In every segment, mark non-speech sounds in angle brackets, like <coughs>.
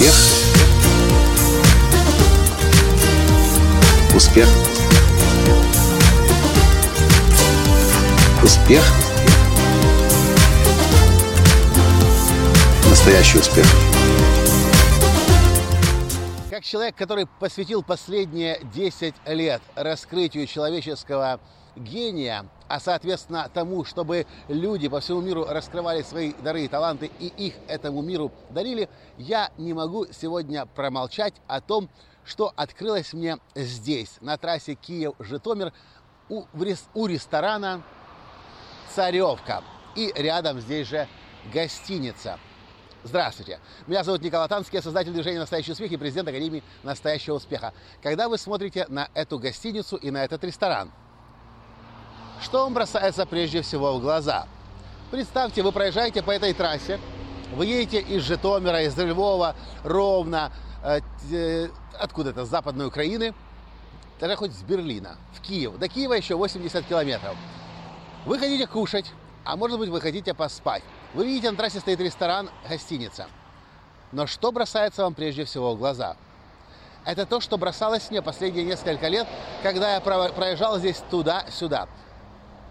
Успех. Успех. Успех. Настоящий успех. Как человек, который посвятил последние 10 лет раскрытию человеческого гения, а соответственно тому, чтобы люди по всему миру раскрывали свои дары и таланты и их этому миру дарили, я не могу сегодня промолчать о том, что открылось мне здесь, на трассе Киев-Житомир, у, у ресторана «Царевка». И рядом здесь же гостиница – Здравствуйте, меня зовут Николай Танский, я создатель движения «Настоящий успех» и президент Академии «Настоящего успеха». Когда вы смотрите на эту гостиницу и на этот ресторан, что вам бросается прежде всего в глаза? Представьте, вы проезжаете по этой трассе, вы едете из Житомира, из Львова, Ровно, э, э, откуда-то, с Западной Украины, даже хоть с Берлина, в Киев. До Киева еще 80 километров. Вы хотите кушать, а может быть вы хотите поспать. Вы видите, на трассе стоит ресторан, гостиница. Но что бросается вам прежде всего в глаза? Это то, что бросалось мне последние несколько лет, когда я проезжал здесь туда-сюда.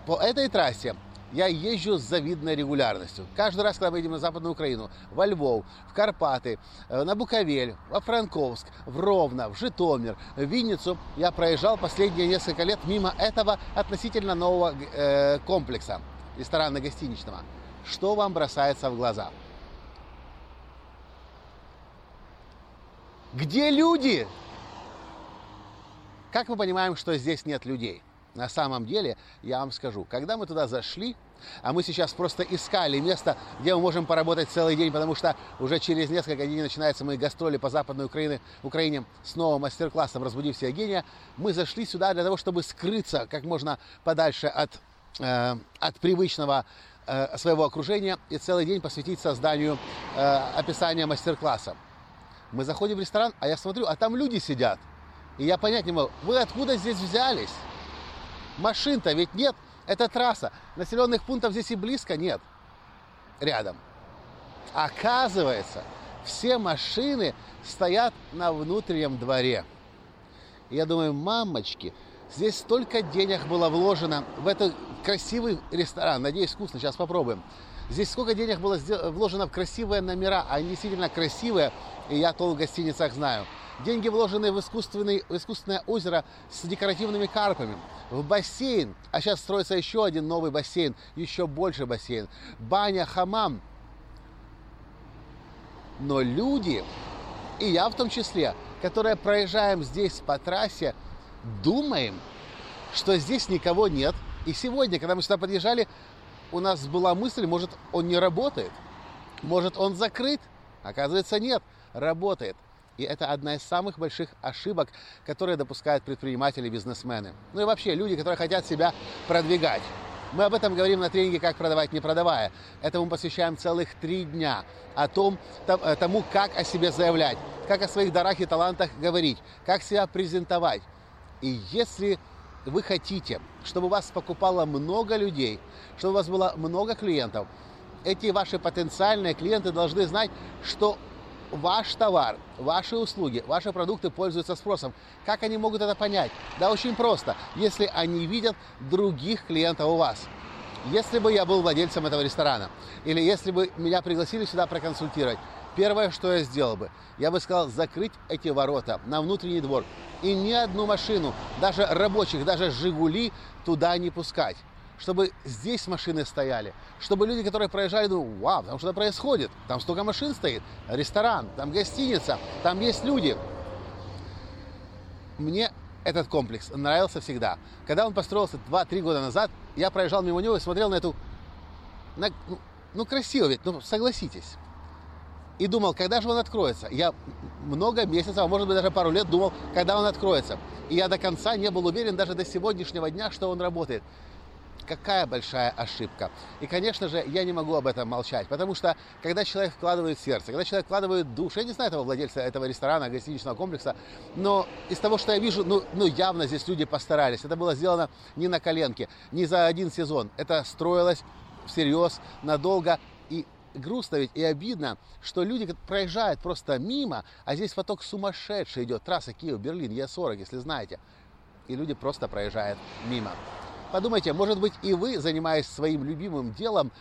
По этой трассе я езжу с завидной регулярностью. Каждый раз, когда мы едем на Западную Украину, во Львов, в Карпаты, э, на Буковель, во Франковск, в Ровно, в Житомир, в Винницу, я проезжал последние несколько лет мимо этого относительно нового э, комплекса ресторанно-гостиничного. Что вам бросается в глаза? Где люди? Как мы понимаем, что здесь нет людей? На самом деле, я вам скажу, когда мы туда зашли, а мы сейчас просто искали место, где мы можем поработать целый день, потому что уже через несколько дней начинаются мои гастроли по Западной Украине, Украине с новым мастер-классом «Разбуди все гения». Мы зашли сюда для того, чтобы скрыться как можно подальше от, э, от привычного э, своего окружения и целый день посвятить созданию э, описания мастер-класса. Мы заходим в ресторан, а я смотрю, а там люди сидят. И я понять не могу, вы откуда здесь взялись? Машин-то ведь нет. Это трасса. Населенных пунктов здесь и близко нет. Рядом. Оказывается, все машины стоят на внутреннем дворе. Я думаю, мамочки, здесь столько денег было вложено в этот красивый ресторан. Надеюсь, вкусно. Сейчас попробуем. Здесь сколько денег было вложено в красивые номера, они действительно красивые, и я то в гостиницах знаю. Деньги вложены в, искусственный, в искусственное озеро с декоративными карпами, в бассейн, а сейчас строится еще один новый бассейн, еще больше бассейн, баня, хамам. Но люди, и я в том числе, которые проезжаем здесь по трассе, думаем, что здесь никого нет. И сегодня, когда мы сюда подъезжали, у нас была мысль, может, он не работает, может, он закрыт. Оказывается, нет, работает. И это одна из самых больших ошибок, которые допускают предприниматели, бизнесмены. Ну и вообще люди, которые хотят себя продвигать. Мы об этом говорим на тренинге «Как продавать, не продавая». Этому посвящаем целых три дня. О том, э, тому, как о себе заявлять, как о своих дарах и талантах говорить, как себя презентовать. И если вы хотите, чтобы вас покупало много людей, чтобы у вас было много клиентов, эти ваши потенциальные клиенты должны знать, что ваш товар, ваши услуги, ваши продукты пользуются спросом. Как они могут это понять? Да очень просто, если они видят других клиентов у вас. Если бы я был владельцем этого ресторана, или если бы меня пригласили сюда проконсультировать, первое, что я сделал бы, я бы сказал закрыть эти ворота на внутренний двор и ни одну машину, даже рабочих, даже «Жигули» туда не пускать чтобы здесь машины стояли, чтобы люди, которые проезжали, думали, вау, там что-то происходит, там столько машин стоит, ресторан, там гостиница, там есть люди. Мне этот комплекс нравился всегда. Когда он построился 2-3 года назад, я проезжал мимо него и смотрел на эту... На, ну, ну, красиво ведь, ну, согласитесь. И думал, когда же он откроется. Я много месяцев, а может быть даже пару лет думал, когда он откроется. И я до конца не был уверен даже до сегодняшнего дня, что он работает какая большая ошибка. И, конечно же, я не могу об этом молчать, потому что, когда человек вкладывает сердце, когда человек вкладывает душу, я не знаю этого владельца этого ресторана, гостиничного комплекса, но из того, что я вижу, ну, ну явно здесь люди постарались. Это было сделано не на коленке, не за один сезон. Это строилось всерьез, надолго, грустно ведь и обидно, что люди проезжают просто мимо, а здесь поток сумасшедший идет. Трасса Киев-Берлин, Е40, если знаете. И люди просто проезжают мимо. Подумайте, может быть и вы, занимаясь своим любимым делом,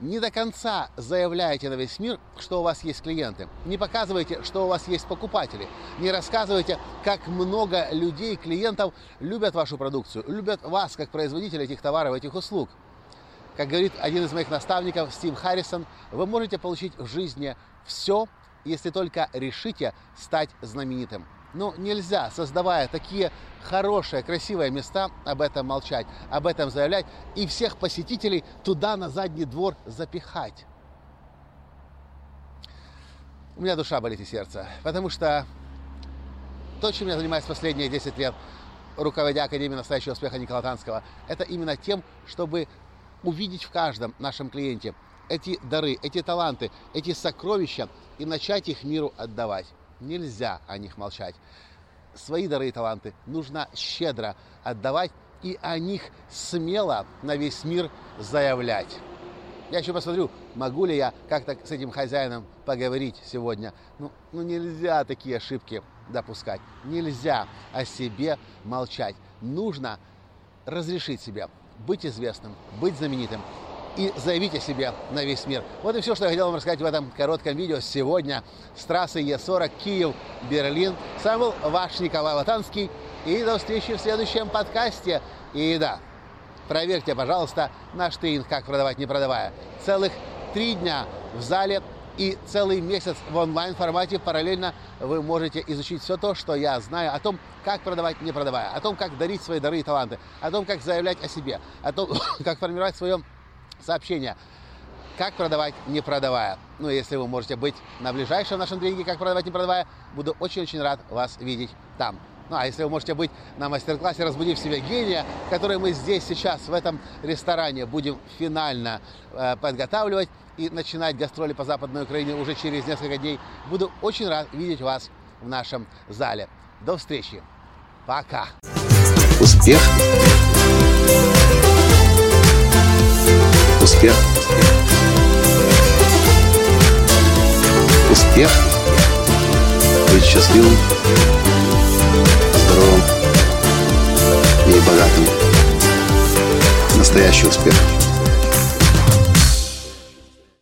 не до конца заявляете на весь мир, что у вас есть клиенты. Не показывайте, что у вас есть покупатели. Не рассказывайте, как много людей, клиентов любят вашу продукцию, любят вас как производителя этих товаров, этих услуг. Как говорит один из моих наставников, Стив Харрисон, вы можете получить в жизни все, если только решите стать знаменитым. Но нельзя, создавая такие хорошие, красивые места, об этом молчать, об этом заявлять и всех посетителей туда, на задний двор, запихать. У меня душа болит и сердце, потому что то, чем я занимаюсь последние 10 лет, руководя Академией настоящего успеха Никола Танского, это именно тем, чтобы увидеть в каждом нашем клиенте эти дары, эти таланты, эти сокровища и начать их миру отдавать. Нельзя о них молчать. Свои дары и таланты нужно щедро отдавать и о них смело на весь мир заявлять. Я еще посмотрю, могу ли я как-то с этим хозяином поговорить сегодня. Ну, ну нельзя такие ошибки допускать. Нельзя о себе молчать. Нужно разрешить себе быть известным, быть знаменитым и заявить о себе на весь мир. Вот и все, что я хотел вам рассказать в этом коротком видео сегодня с трассы Е40 Киев, Берлин. С вами был ваш Николай Латанский. И до встречи в следующем подкасте. И да, проверьте, пожалуйста, наш тренинг «Как продавать, не продавая». Целых три дня в зале и целый месяц в онлайн-формате параллельно вы можете изучить все то, что я знаю о том, как продавать, не продавая, о том, как дарить свои дары и таланты, о том, как заявлять о себе, о том, <coughs> как формировать свое сообщение. Как продавать, не продавая. Ну, если вы можете быть на ближайшем нашем тренинге «Как продавать, не продавая», буду очень-очень рад вас видеть там. Ну, а если вы можете быть на мастер-классе «Разбуди в себе гения», который мы здесь сейчас, в этом ресторане, будем финально э, подготавливать и начинать гастроли по Западной Украине уже через несколько дней, буду очень рад видеть вас в нашем зале. До встречи. Пока. Успех Успех. Успех. Быть счастливым, здоровым и богатым. Настоящий успех.